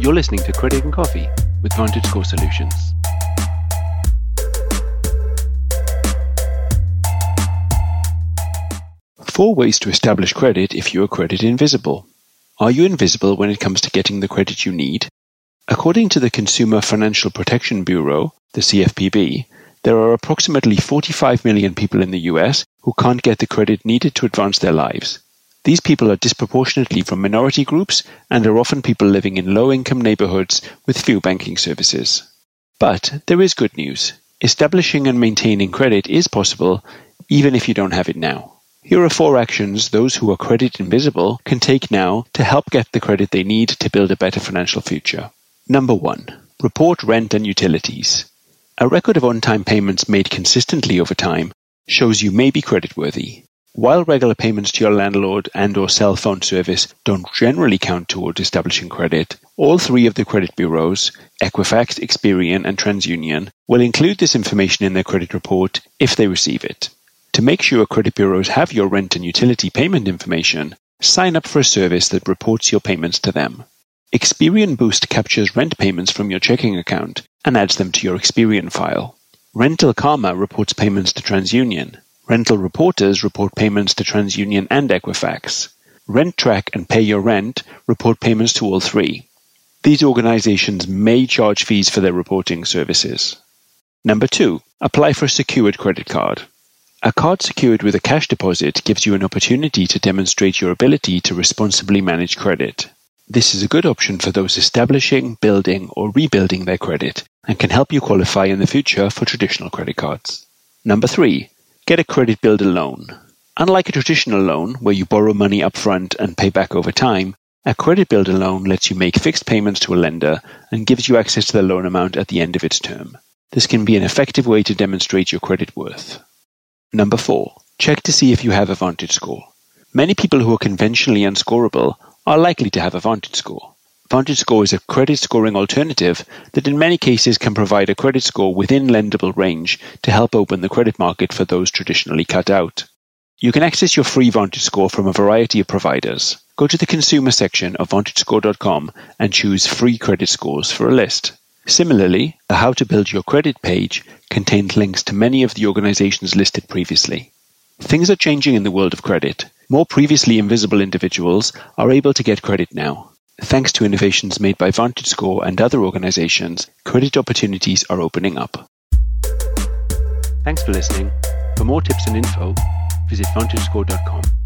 You're listening to Credit and Coffee with VantageScore Solutions. Four ways to establish credit if you are credit invisible. Are you invisible when it comes to getting the credit you need? According to the Consumer Financial Protection Bureau, the CFPB, there are approximately 45 million people in the US who can't get the credit needed to advance their lives. These people are disproportionately from minority groups and are often people living in low income neighborhoods with few banking services. But there is good news. Establishing and maintaining credit is possible even if you don't have it now. Here are four actions those who are credit invisible can take now to help get the credit they need to build a better financial future. Number one, report rent and utilities. A record of on-time payments made consistently over time shows you may be creditworthy. While regular payments to your landlord and or cell phone service don't generally count toward establishing credit, all three of the credit bureaus, Equifax, Experian, and TransUnion, will include this information in their credit report if they receive it. To make sure credit bureaus have your rent and utility payment information, sign up for a service that reports your payments to them. Experian Boost captures rent payments from your checking account and adds them to your Experian file. Rental Kharma reports payments to TransUnion. Rental Reporters report payments to TransUnion and Equifax. RentTrack and Pay Your Rent report payments to all three. These organizations may charge fees for their reporting services. Number two, apply for a secured credit card. A card secured with a cash deposit gives you an opportunity to demonstrate your ability to responsibly manage credit. This is a good option for those establishing, building, or rebuilding their credit and can help you qualify in the future for traditional credit cards. Number three, get a credit builder loan. Unlike a traditional loan where you borrow money upfront and pay back over time, a credit builder loan lets you make fixed payments to a lender and gives you access to the loan amount at the end of its term. This can be an effective way to demonstrate your credit worth. Number four, check to see if you have a VantageScore. Many people who are conventionally unscorable are likely to have a VantageScore. VantageScore is a credit scoring alternative that in many cases can provide a credit score within lendable range to help open the credit market for those traditionally cut out. You can access your free VantageScore from a variety of providers. Go to the consumer section of VantageScore.com and choose free credit scores for a list. Similarly, the How to Build Your Credit page contains links to many of the organizations listed previously. Things are changing in the world of credit. More previously invisible individuals are able to get credit now. Thanks to innovations made by VantageScore and other organizations, credit opportunities are opening up. Thanks for listening. For more tips and info, visit VantageScore.com.